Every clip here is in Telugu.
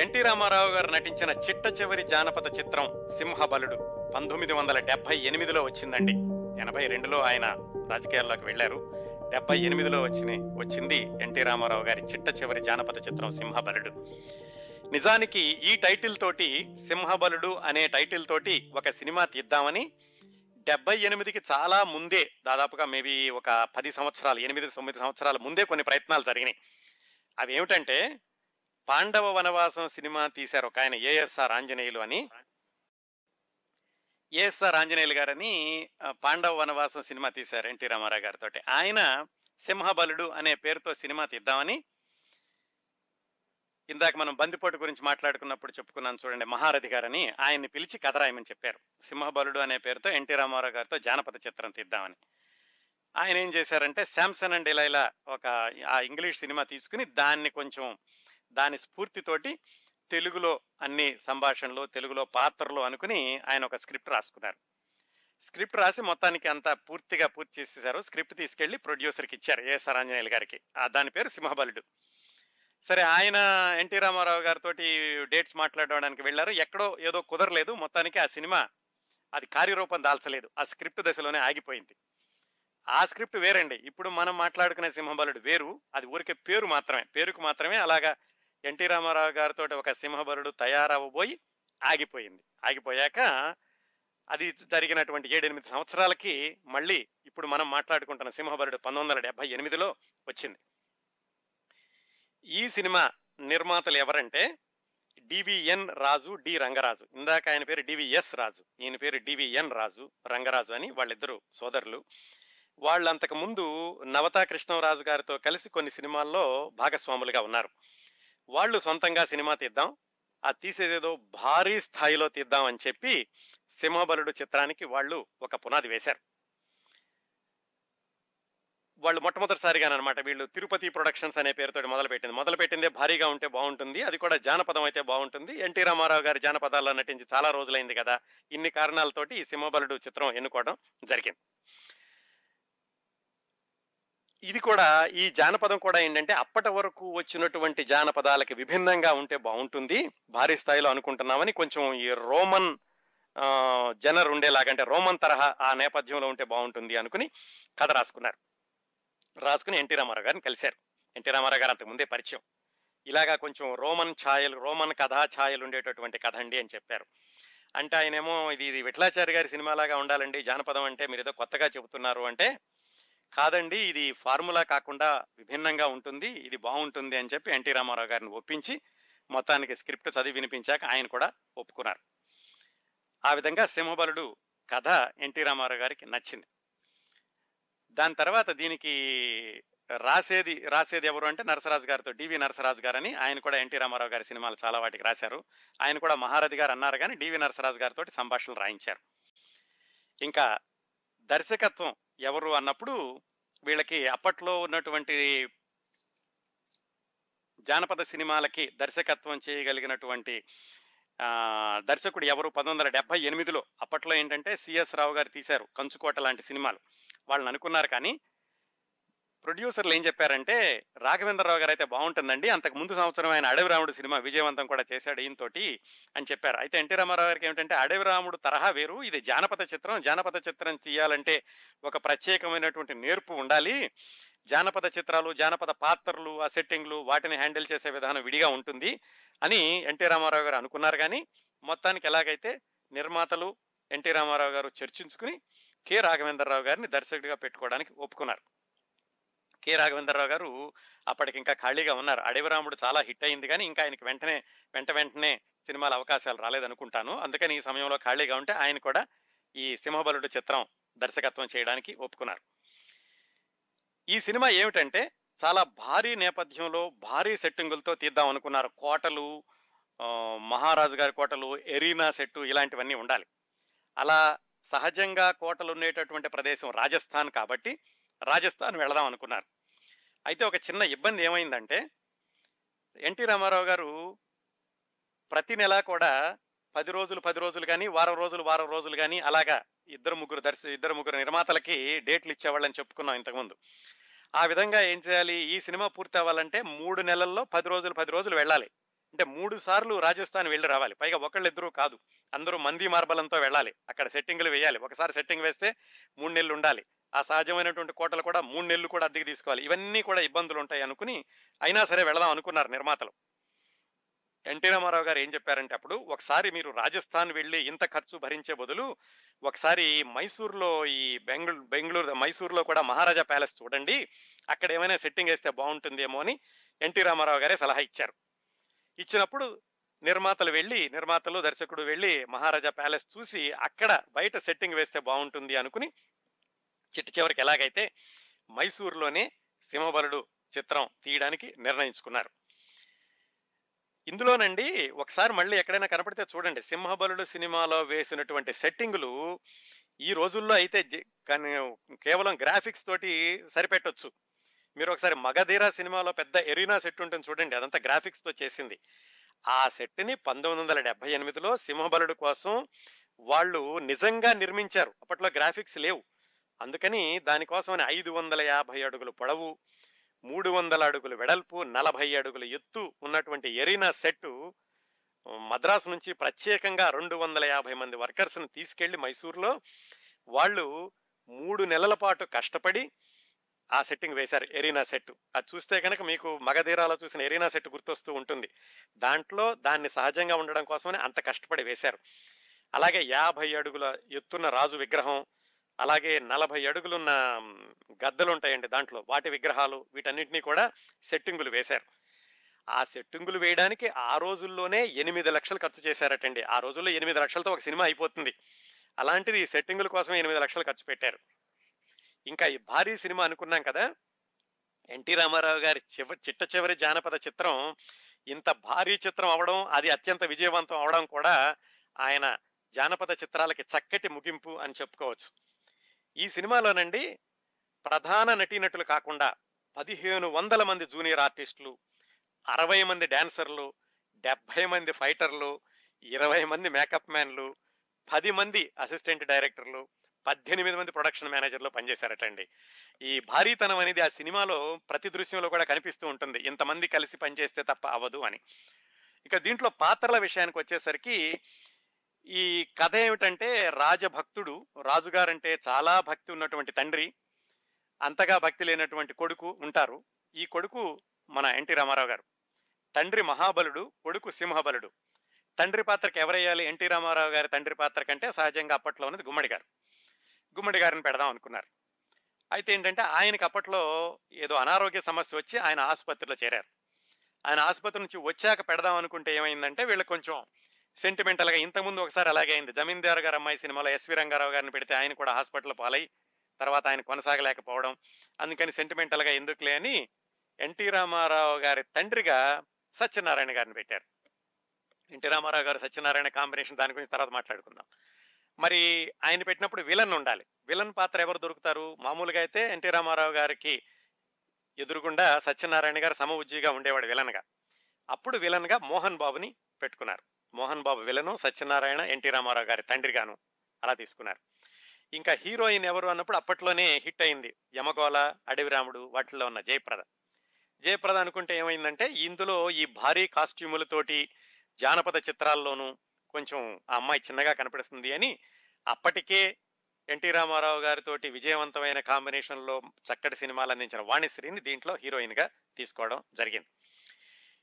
ఎన్టీ రామారావు గారు నటించిన చిట్ట చివరి జానపద చిత్రం సింహబలుడు పంతొమ్మిది వందల డెబ్బై ఎనిమిదిలో వచ్చిందండి. ఎనభై రెండులో ఆయన రాజకీయాల్లోకి వెళ్ళారు డెబ్బై ఎనిమిదిలో వచ్చిన వచ్చింది ఎన్టీ రామారావు గారి చిట్ట చివరి జానపద చిత్రం సింహబలుడు. నిజానికి ఈ టైటిల్ తోటి సింహబలుడు అనే టైటిల్ తోటి ఒక సినిమా తీద్దామని డెబ్బై ఎనిమిదికి చాలా ముందే దాదాపుగా మేబీ ఒక పది సంవత్సరాలు ఎనిమిది తొమ్మిది సంవత్సరాల ముందే కొన్ని ప్రయత్నాలు జరిగినాయి. అవి ఏమిటంటే పాండవ వనవాసం సినిమా తీశారు ఒక ఆయన ఏఎస్ఆర్ ఆంజనేయులు అని. ఏఎస్ఆర్ ఆంజనేయులు గారని పాండవ వనవాసం సినిమా తీశారు ఎన్టీ రామారావు గారితో ఆయన సింహబలుడు అనే పేరుతో సినిమా తీద్దామని ఇందాక మనం బందిపోటు గురించి మాట్లాడుకున్నప్పుడు చెప్పుకున్నాను చూడండి మహారథి గారని ఆయన్ని పిలిచి కథ రాయమని చెప్పారు. సింహబలుడు అనే పేరుతో ఎన్టీ రామారావు గారితో జానపద చిత్రం తీద్దామని. ఆయన ఏం చేశారంటే శాంసన్ అండ్ ఇలా ఒక ఆ ఇంగ్లీష్ సినిమా తీసుకుని దాన్ని కొంచెం దాని స్ఫూర్తితోటి తెలుగులో అన్ని సంభాషణలు తెలుగులో పాత్రలు అనుకుని ఆయన ఒక స్క్రిప్ట్ రాసుకున్నారు. స్క్రిప్ట్ రాసి మొత్తానికి అంతా పూర్తిగా పూర్తి చేసేసారు. స్క్రిప్ట్ తీసుకెళ్ళి ప్రొడ్యూసర్కి ఇచ్చారు ఏ ఆంజనేయులు గారికి. ఆ దాని పేరు సింహబలుడు. సరే ఆయన ఎన్టీ రామారావు గారితో డేట్స్ మాట్లాడడానికి వెళ్ళారు. ఎక్కడో ఏదో కుదరలేదు. మొత్తానికి ఆ సినిమా అది కార్యరూపం దాల్చలేదు. ఆ స్క్రిప్ట్ దశలోనే ఆగిపోయింది. ఆ స్క్రిప్ట్ వేరండి. ఇప్పుడు మనం మాట్లాడుకునే సింహబలుడు వేరు. అది ఊరికే పేరు మాత్రమే. పేరుకు మాత్రమే అలాగా ఎన్టీ రామారావు గారితో ఒక సింహబరుడు తయారవ్వబోయి ఆగిపోయింది. ఆగిపోయాక అది జరిగినటువంటి ఏడెనిమిది సంవత్సరాలకి మళ్ళీ ఇప్పుడు మనం మాట్లాడుకుంటున్న సింహబరుడు పంతొమ్మిది వందల డెబ్బై ఎనిమిదిలో వచ్చింది. ఈ సినిమా నిర్మాతలు ఎవరంటే డివిఎన్ రాజు డి రంగరాజు. ఇందాక ఆయన పేరు డివిఎస్ రాజు ఈయన పేరు డివిఎన్ రాజు రంగరాజు అని వాళ్ళిద్దరు సోదరులు. వాళ్ళు అంతకుముందు నవతా కృష్ణరాజు గారితో కలిసి కొన్ని సినిమాల్లో భాగస్వాములుగా ఉన్నారు. వాళ్ళు సొంతంగా సినిమా తీద్దాం ఆ తీసేదేదో భారీ స్థాయిలో తీద్దాం అని చెప్పి సింహబలుడు చిత్రానికి వాళ్ళు ఒక పునాది వేశారు. వాళ్ళు మొట్టమొదటిసారిగా అనమాట వీళ్ళు తిరుపతి ప్రొడక్షన్స్ అనే పేరుతో మొదలుపెట్టింది. మొదలుపెట్టిందే భారీగా ఉంటే బాగుంటుంది అది కూడా జానపదం అయితే బాగుంటుంది. ఎన్టీ రామారావు గారి జానపదాల్లో నటించి చాలా రోజులైంది కదా ఇన్ని కారణాలతోటి ఈ సింహబలుడు చిత్రం ఎన్నుకోవడం జరిగింది. ఇది కూడా ఈ జానపదం కూడా ఏంటంటే అప్పటి వరకు వచ్చినటువంటి జానపదాలకి విభిన్నంగా ఉంటే బాగుంటుంది. భారీ స్థాయిలో అనుకుంటున్నామని కొంచెం ఈ రోమన్ జనర్ ఉండేలాగంటే రోమన్ తరహా ఆ నేపథ్యంలో ఉంటే బాగుంటుంది అనుకుని కథ రాసుకున్నారు. రాసుకుని ఎన్టీ రామారావు గారిని కలిశారు. ఎన్టీ రామారావు గారు అంతకుముందే పరిచయం. ఇలాగా కొంచెం రోమన్ ఛాయలు రోమన్ కథా ఛాయలు ఉండేటటువంటి కథ అండి అని చెప్పారు. అంటే ఆయనేమో ఇది ఇది విఠలాచారి గారి సినిమాలాగా ఉండాలండి జానపదం అంటే మీరు ఏదో కొత్తగా చెబుతున్నారు అంటే కాదండి ఇది ఫార్ములా కాకుండా విభిన్నంగా ఉంటుంది ఇది బాగుంటుంది అని చెప్పి ఎన్టీ రామారావు గారిని ఒప్పించి మొత్తానికి స్క్రిప్ట్ చదివి వినిపించాక ఆయన కూడా ఒప్పుకున్నారు. ఆ విధంగా సింహబలుడు కథ ఎన్టీ రామారావు గారికి నచ్చింది. దాని తర్వాత దీనికి రాసేది రాసేది ఎవరు అంటే నరసరాజు గారితో డివి నరసరాజు గారని ఆయన కూడా ఎన్టీ రామారావు గారి సినిమాలు చాలా వాటికి రాశారు. ఆయన కూడా మహారథి గారు అన్నారు కానీ డివి నరసరాజు గారితో సంభాషణలు రాయించారు. ఇంకా దర్శకత్వం ఎవరు అన్నప్పుడు వీళ్ళకి అప్పట్లో ఉన్నటువంటి జానపద సినిమాలకి దర్శకత్వం చేయగలిగినటువంటి దర్శకుడు ఎవరు? పంతొమ్మిది వందల డెబ్బై ఎనిమిదిలో అప్పట్లో ఏంటంటే సిఎస్ రావు గారు తీశారు కంచుకోట లాంటి సినిమాలు. వాళ్ళని అనుకున్నారు కానీ ప్రొడ్యూసర్లు ఏం చెప్పారంటే రాఘవేంద్రరావు గారు అయితే బాగుంటుందండి అంతకు ముందు సంవత్సరం ఆయన అడవి రాముడు సినిమా విజయవంతం కూడా చేశాడు ఈయనతోటి అని చెప్పారు. అయితే ఎన్టీ రామారావు గారికి ఏమిటంటే అడవి రాముడు తరహా వేరు ఇది జానపద చిత్రం. జానపద చిత్రం తీయాలంటే ఒక ప్రత్యేకమైనటువంటి నేర్పు ఉండాలి. జానపద చిత్రాలు జానపద పాత్రలు ఆ సెట్టింగ్లు వాటిని హ్యాండిల్ చేసే విధానం విడిగా ఉంటుంది అని ఎన్టీ రామారావు గారు అనుకున్నారు. కానీ మొత్తానికి ఎలాగైతే నిర్మాతలు ఎన్టీ రామారావు గారు చర్చించుకుని కె. రాఘవేంద్రరావు గారిని దర్శకుడిగా పెట్టుకోవడానికి ఒప్పుకున్నారు. కె. రాఘవేంద్రరావు గారు అప్పటికి ఇంకా ఖాళీగా ఉన్నారు. అడవిరాముడు చాలా హిట్ అయింది కానీ ఇంకా ఆయనకి వెంటనే వెంట వెంటనే సినిమాల అవకాశాలు రాలేదనుకుంటాను. అందుకని ఈ సమయంలో ఖాళీగా ఉంటే ఆయన కూడా ఈ సింహబలుడు చిత్రం దర్శకత్వం చేయడానికి ఒప్పుకున్నారు. ఈ సినిమా ఏమిటంటే చాలా భారీ నేపథ్యంలో భారీ సెట్టింగులతో తీద్దాం అనుకున్నారు. కోటలు మహారాజు గారి కోటలు ఎరీనా సెట్టు ఇలాంటివన్నీ ఉండాలి. అలా సహజంగా కోటలు ఉండేటటువంటి ప్రదేశం రాజస్థాన్ కాబట్టి రాజస్థాన్ వెళదాం అనుకున్నారు. అయితే ఒక చిన్న ఇబ్బంది ఏమైందంటే ఎన్టీ రామారావు గారు ప్రతి నెల కూడా పది రోజులు పది రోజులు కానీ వారం రోజులు వారం రోజులు కానీ అలాగా ఇద్దరు ముగ్గురు దర్శ ఇద్దరు ముగ్గురు నిర్మాతలకి డేట్లు ఇచ్చేవాళ్ళని చెప్పుకున్నాం ఇంతకుముందు. ఆ విధంగా ఏం చేయాలి? ఈ సినిమా పూర్తి అవ్వాలంటే మూడు నెలల్లో పది రోజులు పది రోజులు వెళ్ళాలి. అంటే మూడు సార్లు రాజస్థాన్ వెళ్ళి రావాలి. పైగా ఒకళ్ళిద్దరూ కాదు. అందరూ మంది మార్బలంతో వెళ్ళాలి. అక్కడ సెట్టింగ్లు వేయాలి. ఒకసారి సెట్టింగ్ వేస్తే మూడు నెలలు ఉండాలి. ఆ సహజమైనటువంటి కోటలు కూడా మూడు నెలలు కూడా అద్దెకి తీసుకోవాలి. ఇవన్నీ కూడా ఇబ్బందులు ఉంటాయి అనుకుని అయినా సరే వెళదాం అనుకున్నారు నిర్మాతలు. ఎన్టీ రామారావు గారు ఏం చెప్పారంటే అప్పుడు ఒకసారి మీరు రాజస్థాన్ వెళ్ళి ఇంత ఖర్చు భరించే బదులు ఒకసారి మైసూర్లో ఈ బెంగళూరు బెంగళూరు మైసూర్లో కూడా మహారాజా ప్యాలెస్ చూడండి. అక్కడ ఏమైనా సెట్టింగ్ వేస్తే బాగుంటుందేమో అని ఎన్టీ రామారావు గారే సలహా ఇచ్చారు. ఇచ్చినప్పుడు నిర్మాతలు వెళ్ళి నిర్మాతలు దర్శకుడు వెళ్ళి మహారాజా ప్యాలెస్ చూసి అక్కడ బయట సెట్టింగ్ వేస్తే బాగుంటుంది అనుకుని చిట్ట చివరికి ఎలాగైతే మైసూర్లోనే సింహబలుడు చిత్రం తీయడానికి నిర్ణయించుకున్నారు. ఇందులోనండి ఒకసారి మళ్ళీ ఎక్కడైనా కనపడితే చూడండి సింహబలుడు సినిమాలో వేసినటువంటి సెట్టింగులు ఈ రోజుల్లో అయితే కానీ కేవలం గ్రాఫిక్స్ తోటి సరిపెట్టొచ్చు. మీరు ఒకసారి మగధీరా సినిమాలో పెద్ద ఎరీనా సెట్ ఉంటుంది చూడండి అదంతా గ్రాఫిక్స్తో చేసింది. ఆ సెట్ని పంతొమ్మిది వందల డెబ్బై ఎనిమిదిలో సింహబలుడు కోసం వాళ్ళు నిజంగా నిర్మించారు. అప్పట్లో గ్రాఫిక్స్ లేవు. అందుకని దానికోసమని ఐదు వందల యాభై అడుగులు పొడవు మూడు వందల అడుగులు వెడల్పు నలభై అడుగులు ఎత్తు ఉన్నటువంటి ఎరీనా సెట్టు మద్రాసు నుంచి ప్రత్యేకంగా రెండు వందల యాభై మంది వర్కర్స్ను తీసుకెళ్ళి మైసూర్లో వాళ్ళు మూడు నెలల పాటు కష్టపడి ఆ సెట్టింగ్ వేశారు ఎరీనా సెట్ అది చూస్తే కనుక మీకు మగధీరాలో చూసిన ఎరీనా సెట్ గుర్తొస్తూ ఉంటుంది. దాంట్లో దాన్ని సహజంగా ఉండడం కోసమని అంత కష్టపడి వేశారు. అలాగే యాభై అడుగుల ఎత్తున్న రాజు విగ్రహం అలాగే నలభై అడుగులున్న గద్దలు ఉంటాయండి దాంట్లో. వాటి విగ్రహాలు వీటన్నిటినీ కూడా సెట్టింగులు వేశారు. ఆ సెట్టింగులు వేయడానికి ఆ రోజుల్లోనే ఎనిమిది లక్షలు ఖర్చు చేశారటండి. ఆ రోజుల్లో ఎనిమిది లక్షలతో ఒక సినిమా అయిపోతుంది. అలాంటిది ఈ సెట్టింగుల కోసం ఎనిమిది లక్షలు ఖర్చు పెట్టారు. ఇంకా ఈ భారీ సినిమా అనుకున్నాం కదా? ఎన్టీ రామారావు గారి చివ చిట్ట చివరి జానపద చిత్రం ఇంత భారీ చిత్రం అవడం అది అత్యంత విజయవంతం అవడం కూడా ఆయన జానపద చిత్రాలకి చక్కటి ముగింపు అని చెప్పుకోవచ్చు. ఈ సినిమాలోనండి ప్రధాన నటీనటులు కాకుండా పదిహేను వందల మంది జూనియర్ ఆర్టిస్టులు అరవై మంది డాన్సర్లు డెబ్భై మంది ఫైటర్లు ఇరవై మంది మేకప్ మ్యాన్లు పది మంది అసిస్టెంట్ డైరెక్టర్లు పద్దెనిమిది మంది ప్రొడక్షన్ మేనేజర్లు పనిచేశారటండి. ఈ భారీతనం అనేది ఆ సినిమాలో ప్రతి దృశ్యంలో కూడా కనిపిస్తూ ఉంటుంది. ఇంతమంది కలిసి పనిచేస్తే తప్ప అవ్వదు అని. ఇక దీంట్లో పాత్రల విషయానికి వచ్చేసరికి ఈ కథ ఏమిటంటే రాజభక్తుడు రాజుగారంటే చాలా భక్తి ఉన్నటువంటి తండ్రి అంతగా భక్తి లేనటువంటి కొడుకు ఉంటారు. ఈ కొడుకు మన ఎన్టీ రామారావు గారు. తండ్రి మహాబలుడు కొడుకు సింహబలుడు. తండ్రి పాత్రకి ఎవరయ్యాలి ఎన్టీ రామారావు గారి తండ్రి పాత్ర కంటే సహజంగా అప్పట్లో ఉన్నది గుమ్మడి గారు. గుమ్మడి గారిని పెడదాం అనుకున్నారు. అయితే ఏంటంటే ఆయనకి అప్పట్లో ఏదో అనారోగ్య సమస్య వచ్చి ఆయన ఆసుపత్రిలో చేరారు. ఆయన ఆసుపత్రి నుంచి వచ్చాక పెడదాం అనుకుంటే ఏమైందంటే వీళ్ళు కొంచెం సెంటిమెంటల్గా ఇంతకుముందు ఒకసారి అలాగే అయింది. జమీందార్ గారు అమ్మాయి సినిమాలో ఎస్వి రంగారావు గారిని పెడితే ఆయన కూడా హాస్పిటల్ పాలై తర్వాత ఆయన కొనసాగలేకపోవడం అందుకని సెంటిమెంటల్గా ఎందుకులే అని ఎన్టీ రామారావు గారి తండ్రిగా సత్యనారాయణ గారిని పెట్టారు. ఎన్టీ రామారావు గారు సత్యనారాయణ కాంబినేషన్ దాని గురించి తర్వాత మాట్లాడుకుందాం. మరి ఆయన పెట్టినప్పుడు విలన్ ఉండాలి. విలన్ పాత్ర ఎవరు దొరుకుతారు? మామూలుగా అయితే ఎన్టీ రామారావు గారికి ఎదురుగుండా సత్యనారాయణ గారు సమ ఉజ్జిగా ఉండేవాడు విలన్గా. అప్పుడు విలన్గా మోహన్ బాబుని పెట్టుకున్నారు. మోహన్ బాబు విలను సత్యనారాయణ ఎన్టీ రామారావు గారి తండ్రిగాను అలా తీసుకున్నారు. ఇంకా హీరోయిన్ ఎవరు అన్నప్పుడు అప్పట్లోనే హిట్ అయింది యమగోళ అడవిరాముడు వాటిల్లో ఉన్న జయప్రద. జయప్రద అనుకుంటే ఏమైందంటే ఇందులో ఈ భారీ కాస్ట్యూములతోటి జానపద చిత్రాల్లోనూ కొంచెం ఆ అమ్మాయి చిన్నగా కనపడుతుంది అని అప్పటికే ఎన్టీ రామారావు గారితోటి విజయవంతమైన కాంబినేషన్లో చక్కటి సినిమాలు అందించిన వాణిశ్రీని దీంట్లో హీరోయిన్గా తీసుకోవడం జరిగింది.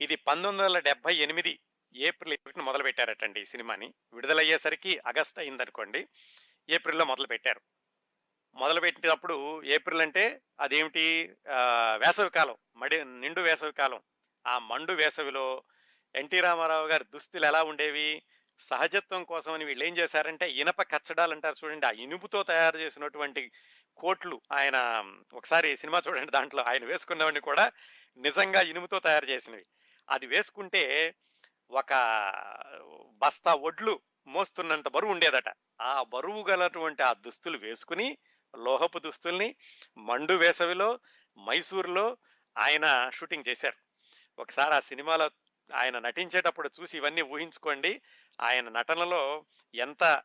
ఇది పంతొమ్మిది వందల డెబ్బై ఎనిమిది ఏప్రిల్ మొదలు పెట్టారటండి ఈ సినిమాని. విడుదలయ్యేసరికి ఆగస్ట్ అయిందనుకోండి ఏప్రిల్లో మొదలు పెట్టారు మొదలు పెట్టినప్పుడు ఏప్రిల్ అంటే అదేమిటి? వేసవికాలం వేసవి కాలం మడి నిండు వేసవి కాలం. ఆ మండు వేసవిలో ఎన్టీ రామారావు గారి దుస్తులు ఎలా ఉండేవి? సహజత్వం కోసం అని వీళ్ళు ఏం చేశారంటే ఇనప కచ్చడాలు అంటారు చూడండి ఆ ఇనుపుతో తయారు చేసినటువంటి కోట్లు ఆయన ఒకసారి సినిమా చూడండి దాంట్లో ఆయన వేసుకున్నవన్నీ కూడా నిజంగా ఇనుముతో తయారు చేసినవి. అది వేసుకుంటే ఒక బస్తా ఒడ్లు మోస్తున్నంత బరువు ఉండేదట. ఆ బరువు గలటువంటి ఆ దుస్తులు వేసుకుని లోహపు దుస్తుల్ని మండు వేసవిలో మైసూర్లో ఆయన షూటింగ్ చేశారు. ఒకసారి ఆ సినిమాలో ఆయన నటించేటప్పుడు చూసి ఇవన్నీ ఊహించుకోండి. ఆయన నటనలో ఎంత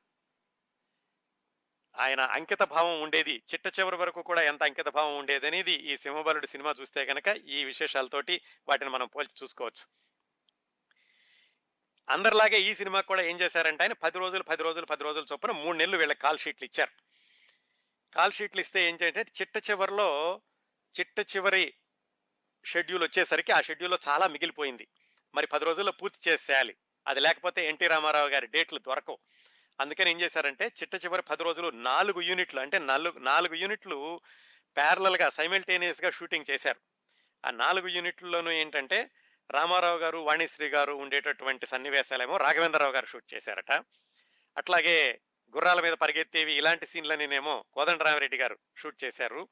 ఆయన అంకిత భావం ఉండేది చిట్ట చివరి వరకు కూడా ఎంత అంకిత భావం ఉండేది అనేది ఈ సింహబలుడు సినిమా చూస్తే కనుక ఈ విశేషాలతోటి వాటిని మనం పోల్చి చూసుకోవచ్చు. అందరిలాగే ఈ సినిమా కూడా ఏం చేశారంటే ఆయన పది రోజులు పది రోజులు పది రోజులు చొప్పున మూడు నెలలు వీళ్ళకి కాల్ షీట్లు ఇచ్చారు. కాల్ షీట్లు ఇస్తే ఏం చేయంటే చిట్ట చివరిలో చిట్ట చివరి షెడ్యూల్ వచ్చేసరికి ఆ షెడ్యూల్లో చాలా మిగిలిపోయింది. మరి పది రోజుల్లో పూర్తి చేసేయాలి. అది లేకపోతే ఎన్టీ రామారావు గారి డేట్లు దొరకవు. అందుకని ఏం చేశారంటే చిట్ట చివరి పది రోజులు నాలుగు యూనిట్లు అంటే నాలుగు నాలుగు యూనిట్లు ప్యారలల్గా సైమిల్టేనియస్గా షూటింగ్ చేశారు. ఆ నాలుగు యూనిట్లలోనూ ఏంటంటే రామారావు గారు వాణిశ్రీ గారు ఉండేటటువంటి సన్నివేశాలేమో రాఘవేంద్రరావు గారు షూట్ చేశారట. అట్లాగే గుర్రాల మీద పరిగెత్తేవి ఇలాంటి సీన్లనేమో కోదండరామరెడ్డి గారు షూట్ చేశారు.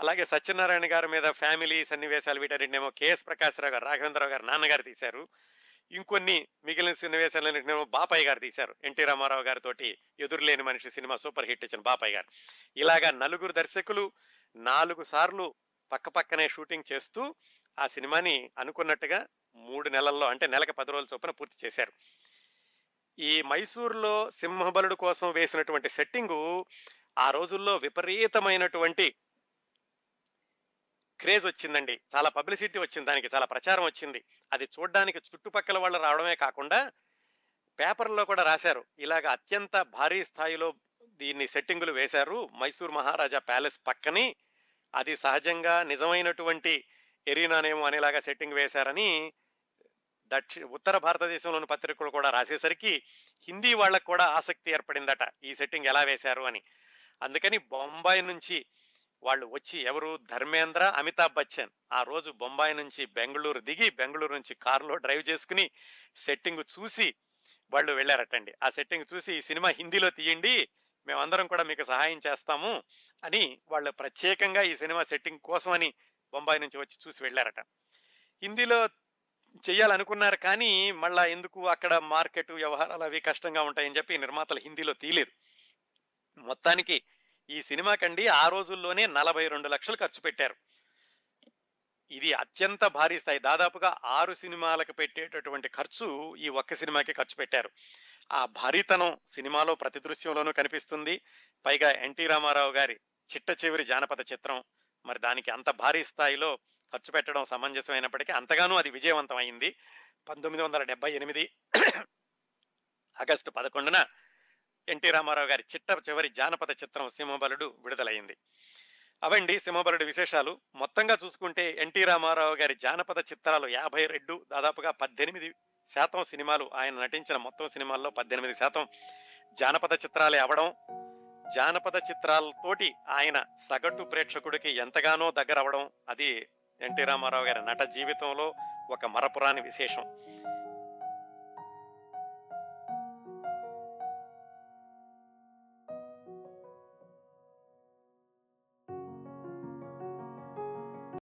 అలాగే సత్యనారాయణ గారి మీద ఫ్యామిలీ సన్నివేశాలు వీటన్నిటినేమో కేఎస్ ప్రకాశ్రావు గారు రాఘవేంద్రరావు గారు నాన్నగారు తీశారు. ఇంకొన్ని మిగిలిన సన్నివేశాలన్నింటినేమో బాపాయ్ గారు తీశారు. ఎన్టీ రామారావు గారితోటి ఎదురులేని మనిషి సినిమా సూపర్ హిట్ ఇచ్చిన బాపాయ్ గారు. ఇలాగా నలుగురు దర్శకులు నాలుగు సార్లు పక్క పక్కనే షూటింగ్ చేస్తూ ఆ సినిమాని అనుకున్నట్టుగా మూడు నెలల్లో అంటే నెలకు పది రోజుల చొప్పున పూర్తి చేశారు. ఈ మైసూర్లో సింహబలుడు కోసం వేసినటువంటి సెట్టింగు ఆ రోజుల్లో విపరీతమైనటువంటి క్రేజ్ వచ్చిందండి. చాలా పబ్లిసిటీ వచ్చింది దానికి చాలా ప్రచారం వచ్చింది. అది చూడడానికి చుట్టుపక్కల వాళ్ళు రావడమే కాకుండా పేపర్లో కూడా రాశారు. ఇలాగ అత్యంత భారీ స్థాయిలో దీన్ని సెట్టింగులు వేశారు మైసూర్ మహారాజా ప్యాలెస్ పక్కని. అది సహజంగా నిజమైనటువంటి ఎరీనానేమో అనేలాగా సెట్టింగ్ వేశారని దక్షి ఉత్తర భారతదేశంలోని పత్రికలు కూడా రాసేసరికి హిందీ వాళ్ళకు కూడా ఆసక్తి ఏర్పడిందట ఈ సెట్టింగ్ ఎలా వేశారు అని. అందుకని బొంబాయి నుంచి వాళ్ళు వచ్చి ఎవరు? ధర్మేంద్ర అమితాబ్ బచ్చన్. ఆ రోజు బొంబాయి నుంచి బెంగళూరు దిగి బెంగళూరు నుంచి కారులో డ్రైవ్ చేసుకుని సెట్టింగ్ చూసి వాళ్ళు వెళ్ళారటండి. ఆ సెట్టింగ్ చూసి ఈ సినిమా హిందీలో తీయండి మేమందరం కూడా మీకు సహాయం చేస్తాము అని వాళ్ళు ప్రత్యేకంగా ఈ సినిమా సెట్టింగ్ కోసమని బొంబాయి నుంచి వచ్చి చూసి వెళ్ళారట. హిందీలో చేయాలనుకున్నారు కానీ మళ్ళా ఎందుకు అక్కడ మార్కెట్ వ్యవహారాలు అవి కష్టంగా ఉంటాయని చెప్పి నిర్మాతలు హిందీలో తీయలేదు. మొత్తానికి ఈ సినిమాకండి ఆ రోజుల్లోనే నలభై రెండు లక్షలు ఖర్చు పెట్టారు. ఇది అత్యంత భారీ స్థాయి. దాదాపుగా ఆరు సినిమాలకు పెట్టేటటువంటి ఖర్చు ఈ ఒక్క సినిమాకి ఖర్చు పెట్టారు. ఆ భారీతనం సినిమాలో ప్రతి దృశ్యంలోనూ కనిపిస్తుంది. పైగా ఎన్టీ రామారావు గారి చిట్ట చివరి జానపద చిత్రం మరి దానికి అంత భారీ స్థాయిలో ఖర్చు పెట్టడం సమంజసమైనప్పటికీ అంతగానూ అది విజయవంతం అయింది పంతొమ్మిది వందల డెబ్బై ఎనిమిది ఆగస్టు పదకొండున ఎన్టీ రామారావు గారి చిట్ట చివరి జానపద చిత్రం సింహబలుడు విడుదలైంది. అవండి సింహబలుడు విశేషాలు. మొత్తంగా చూసుకుంటే ఎన్టీ రామారావు గారి జానపద చిత్రాలు యాభై రెండు దాదాపుగా పద్దెనిమిది శాతం సినిమాలు ఆయన నటించిన మొత్తం సినిమాల్లో పద్దెనిమిది శాతం జానపద చిత్రాలే అవడం జానపద చిత్రాలతోటి ఆయన సగటు ప్రేక్షకుడికి ఎంతగానో దగ్గర అవడం అది ఎన్టీ రామారావు గారి నట జీవితంలో ఒక మరపురాని విశేషం.